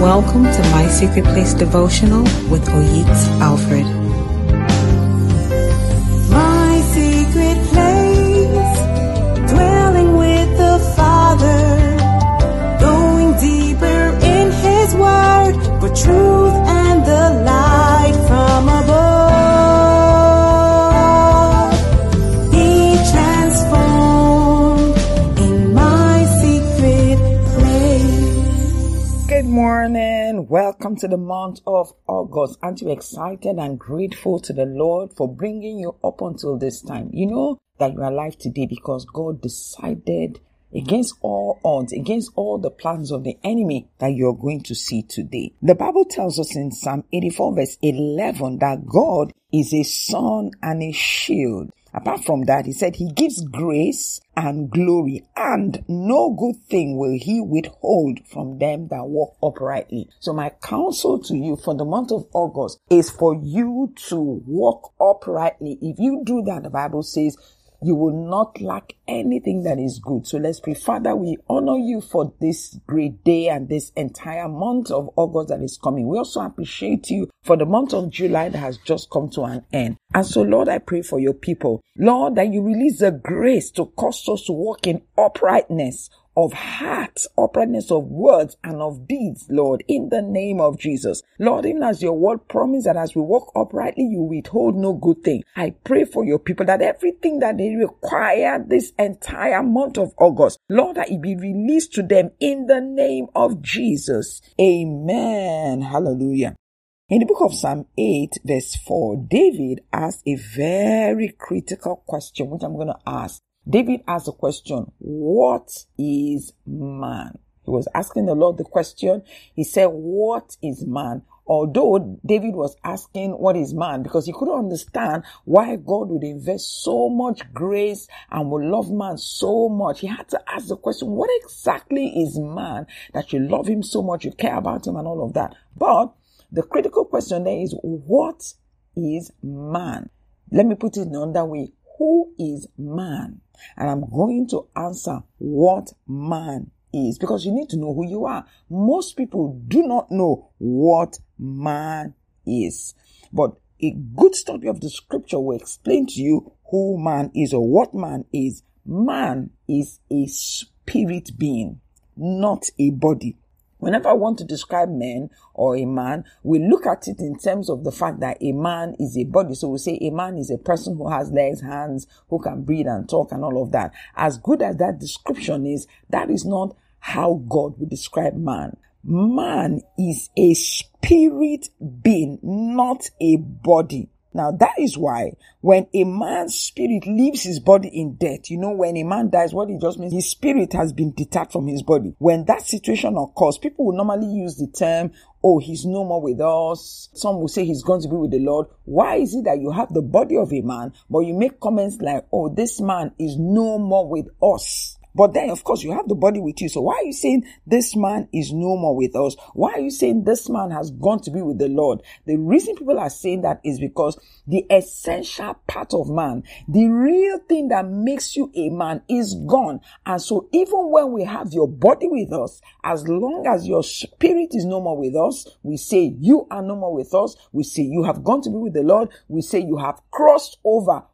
Welcome to My Secret Place Devotional with Oyitz Alfred. My secret place, dwelling with the Father, going deeper in His Word for truth to the month of August. Aren't you excited and grateful to the Lord for bringing you up until this time? You know that you are alive today because God decided against all odds, against all the plans of the enemy that you're going to see today. The Bible tells us in Psalm 84 verse 11 that God is a sun and a shield. Apart from that, he said he gives grace and glory and no good thing will he withhold from them that walk uprightly. So my counsel to you for the month of August is for you to walk uprightly. If you do that, the Bible says you will not lack anything that is good. So let's pray. Father, we honor you for this great day and this entire month of August that is coming. We also appreciate you for the month of July that has just come to an end. And so, Lord, I pray for your people. Lord, that you release the grace to cause us to walk in uprightness of heart, uprightness of words and of deeds, Lord, in the name of Jesus. Lord, even as your word promised that as we walk uprightly, you withhold no good thing. I pray for your people that everything that they require this entire month of August, Lord, that it be released to them in the name of Jesus. Amen. Hallelujah. In the book of Psalm 8, verse 4, David asked a very critical question, which I'm going to ask. David asked the question, What is man? He was asking the Lord the question. He said, What is man? Although David was asking, What is man? because he couldn't understand why God would invest so much grace and would love man so much. He had to ask the question, What exactly is man that you love him so much, you care about him, and all of that? But the critical question there is, What is man? Let me put it in another way. Who is man? And I'm going to answer what man is because you need to know who you are. Most people do not know what man is. But a good study of the scripture will explain to you who man is or what man is. Man is a spirit being, not a body. Whenever I want to describe men or a man, we look at it in terms of the fact that a man is a body. So we say a man is a person who has legs, hands, who can breathe and talk and all of that. As good as that description is, that is not how God would describe man. Man is a spirit being, not a body. Now that is why when a man's spirit leaves his body in death, you know, when a man dies, what it just means his spirit has been detached from his body. When that situation occurs, people will normally use the term, oh, he's no more with us. Some will say he's going to be with the Lord. Why is it that you have the body of a man, but you make comments like, oh, this man is no more with us? But then, of course, you have the body with you. So why are you saying this man is no more with us? Why are you saying this man has gone to be with the Lord? The reason people are saying that is because the essential part of man, the real thing that makes you a man is gone. And so even when we have your body with us, as long as your spirit is no more with us, we say you are no more with us. We say you have gone to be with the Lord. We say you have crossed over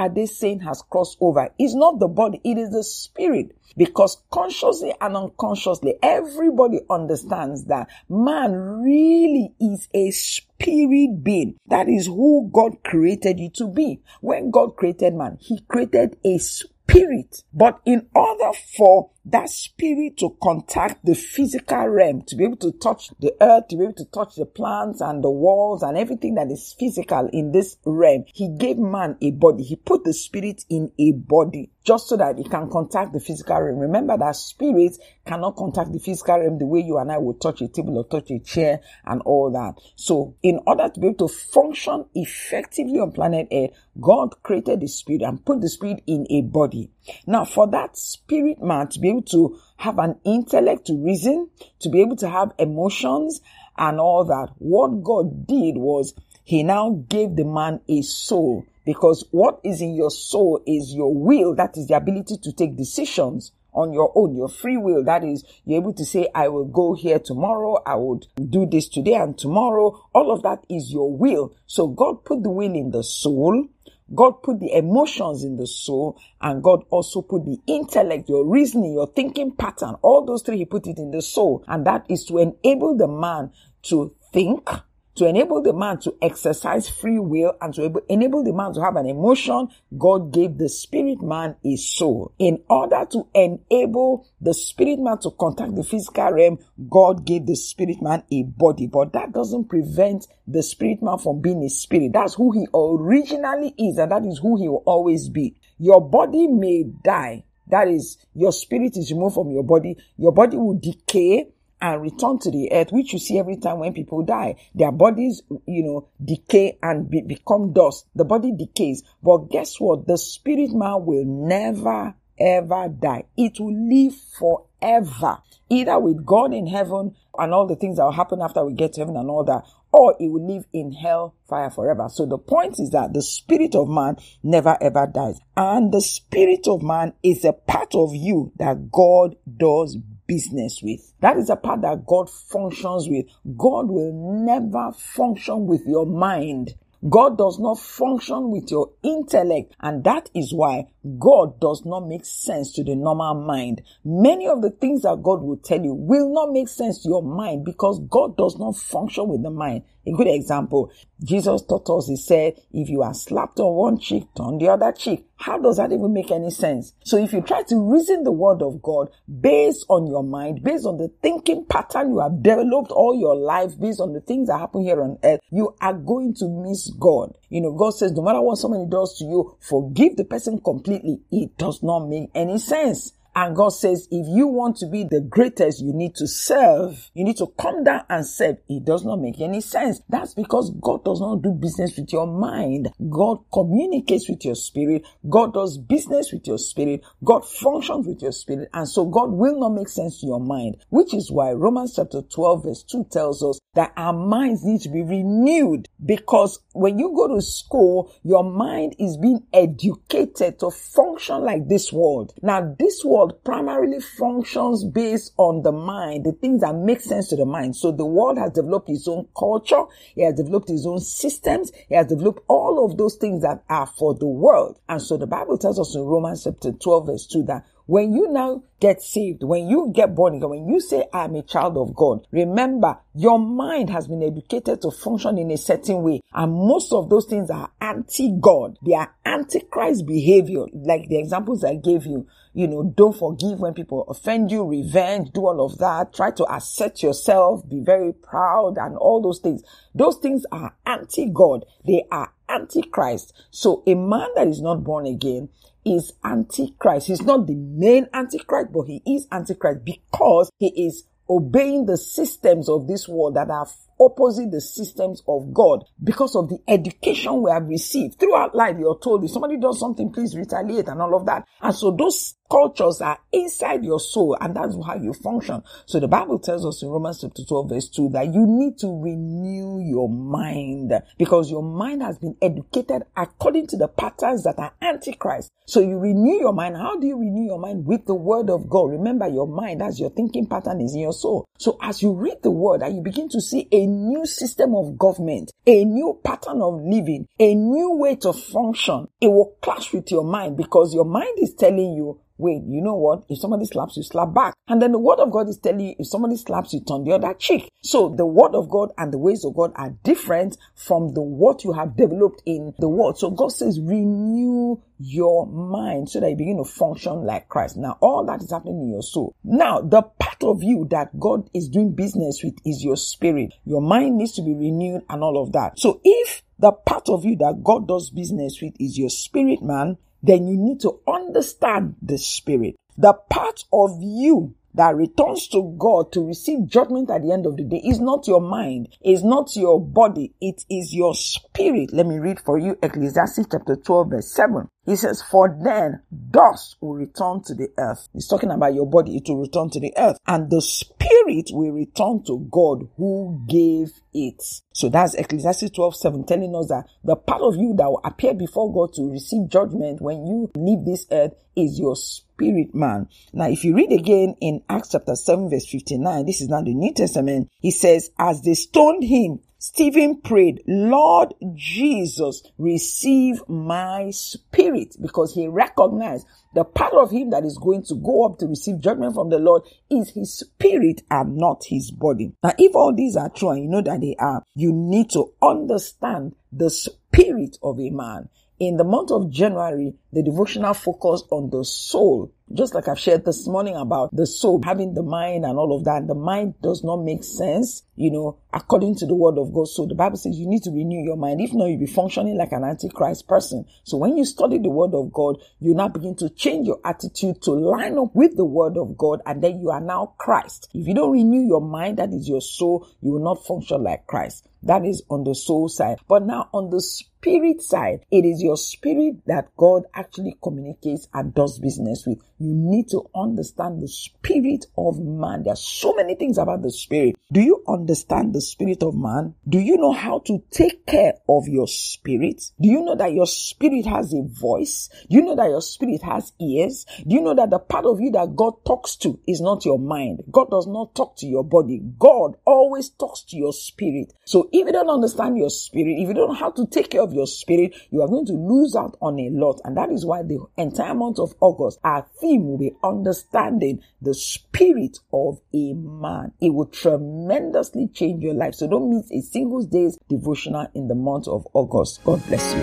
are they saying has crossed over? It's not the body, it is the spirit. Because consciously and unconsciously, everybody understands that man really is a spirit being. That is who God created you to be. When God created man, he created a spirit. But in order for that spirit to contact the physical realm, to be able to touch the earth, to be able to touch the plants and the walls and everything that is physical in this realm, he gave man a body. He put the spirit in a body just so that it can contact the physical realm. Remember that spirit cannot contact the physical realm the way you and I would touch a table or touch a chair and all that. So in order to be able to function effectively on planet Earth, God created the spirit and put the spirit in a body. Now for that spirit man to be able to have an intellect to reason, to be able to have emotions and all that, what God did was he now gave the man a soul because what is in your soul is your will. That is the ability to take decisions on your own, your free will. That is, you're able to say, I will go here tomorrow. I would do this today and tomorrow. All of that is your will. So God put the will in the soul. God put the emotions in the soul and God also put the intellect, your reasoning, your thinking pattern, all those three, He put it in the soul. And that is to enable the man to think, to enable the man to exercise free will and to enable the man to have an emotion, God gave the spirit man a soul. In order to enable the spirit man to contact the physical realm, God gave the spirit man a body. But that doesn't prevent the spirit man from being a spirit. That's who he originally is and that is who he will always be. Your body may die. That is, your spirit is removed from your body. Your body will decay and return to the earth, which you see every time when people die. Their bodies, you know, decay and be, become dust. The body decays. But guess what? The spirit man will never, ever die. It will live forever. Either with God in heaven and all the things that will happen after we get to heaven and all that, or it will live in hell fire forever. So the point is that the spirit of man never ever dies. And the spirit of man is a part of you that God does business with. That is a part that God functions with. God will never function with your mind. God does not function with your intellect, and that is why God does not make sense to the normal mind. Many of the things that God will tell you will not make sense to your mind because God does not function with the mind. A good example, Jesus taught us, he said, if you are slapped on one cheek, turn the other cheek. How does that even make any sense? So if you try to reason the word of God based on your mind, based on the thinking pattern you have developed all your life, based on the things that happen here on earth, you are going to miss God. You know, God says, no matter what somebody does to you, forgive the person completely. It does not make any sense. And God says, if you want to be the greatest, you need to serve. You need to come down and serve. It does not make any sense. That's because God does not do business with your mind. God communicates with your spirit. God does business with your spirit. God functions with your spirit. And so God will not make sense to your mind, which is why Romans chapter 12 verse 2 tells us that our minds need to be renewed because when you go to school, your mind is being educated to function like this world. Now, this world world primarily functions based on the mind, the things that make sense to the mind. So the world has developed its own culture, it has developed its own systems, it has developed all of those things that are for the world. And so the Bible tells us in Romans chapter 12 verse 2 that when you now get saved, when you get born again, when you say, I'm a child of God, remember your mind has been educated to function in a certain way. And most of those things are anti-God. They are antichrist behavior. Like the examples I gave you, you know, don't forgive when people offend you, revenge, do all of that. Try to assert yourself, be very proud and all those things. Those things are anti-God. They are antichrist. So a man that is not born again is antichrist. He's not the main antichrist, but he is antichrist because he is obeying the systems of this world that are opposite the systems of God because of the education we have received. Throughout life, you're told if somebody does something, please retaliate and all of that. And so those cultures are inside your soul and that's how you function. So the Bible tells us in Romans chapter 12 verse 2 that you need to renew your mind because your mind has been educated according to the patterns that are antichrist. So you renew your mind. How do you renew your mind? With the word of God. Remember your mind as your thinking pattern is in your soul. So as you read the word and you begin to see a new system of government, a new pattern of living, a new way to function, it will clash with your mind because your mind is telling you wait, you know what? If somebody slaps you, slap back. And then the word of God is telling you, if somebody slaps you, turn the other cheek. So the word of God and the ways of God are different from the what you have developed in the world. So God says, renew your mind so that you begin to function like Christ. Now, all that is happening in your soul. Now, the part of you that God is doing business with is your spirit. Your mind needs to be renewed and all of that. So if the part of you that God does business with is your spirit man, then you need to understand the spirit. The part of you that returns to God to receive judgment at the end of the day is not your mind, is not your body, it is your spirit. Let me read for you Ecclesiastes chapter 12 verse 7. He says, For then dust will return to the earth. He's talking about your body, it will return to the earth. And the spirit will return to God who gave it. So that's Ecclesiastes 12 7 telling us that the part of you that will appear before God to receive judgment when you leave this earth is your spirit man. Now, if you read again in Acts chapter 7 verse 59, this is now the New Testament, he says, as they stoned him, Stephen prayed, Lord Jesus, receive my spirit because he recognized the part of him that is going to go up to receive judgment from the Lord is his spirit and not his body. Now, if all these are true and you know that they are, you need to understand the spirit of a man. In the month of January, the devotional focus on the soul. Just like I've shared this morning about the soul having the mind and all of that. The mind does not make sense, you know, according to the word of God. So the Bible says you need to renew your mind. If not, you'll be functioning like an antichrist person. So when you study the word of God, you now begin to change your attitude to line up with the word of God. And then you are now Christ. If you don't renew your mind, that is your soul, you will not function like Christ. That is on the soul side. But now on the spirit side, it is your spirit that God actually communicates and does business with. You need to understand the spirit of man. There are so many things about the spirit. Do you understand the spirit of man? Do you know how to take care of your spirit? Do you know that your spirit has a voice? Do you know that your spirit has ears? Do you know that the part of you that God talks to is not your mind? God does not talk to your body. God always talks to your spirit. So if you don't understand your spirit, if you don't know how to take care of your spirit, you are going to lose out on a lot. And that is why the entire month of August, our theme will be understanding the spirit of a man. It will tremendously change your life. So don't miss a single day's devotional in the month of August. God bless you.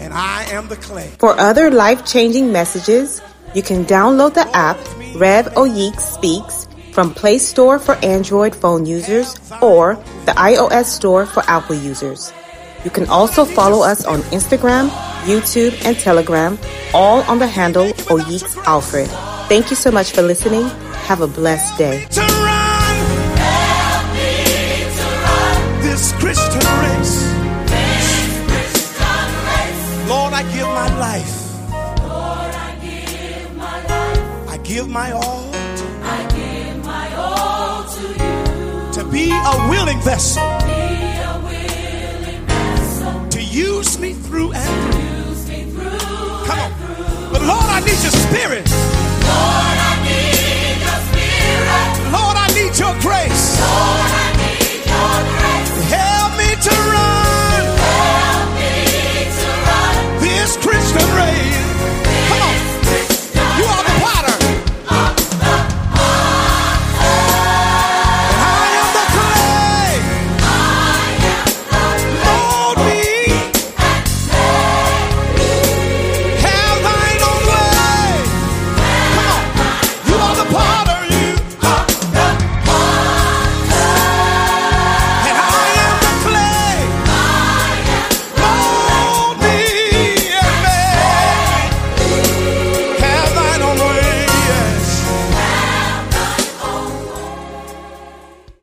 And I am the clay. For other life changing messages, you can download the app Rev Oyik Speaks from Play Store for Android phone users or the iOS Store for Apple users. You can also follow us on Instagram, YouTube, and Telegram, all on the handle Oyeeks Alfred. Thank you so much for listening. Have a blessed day. To run, this Christian race. Lord, I give my life. I give my all. To be a willing vessel. To use me through and through Spirit.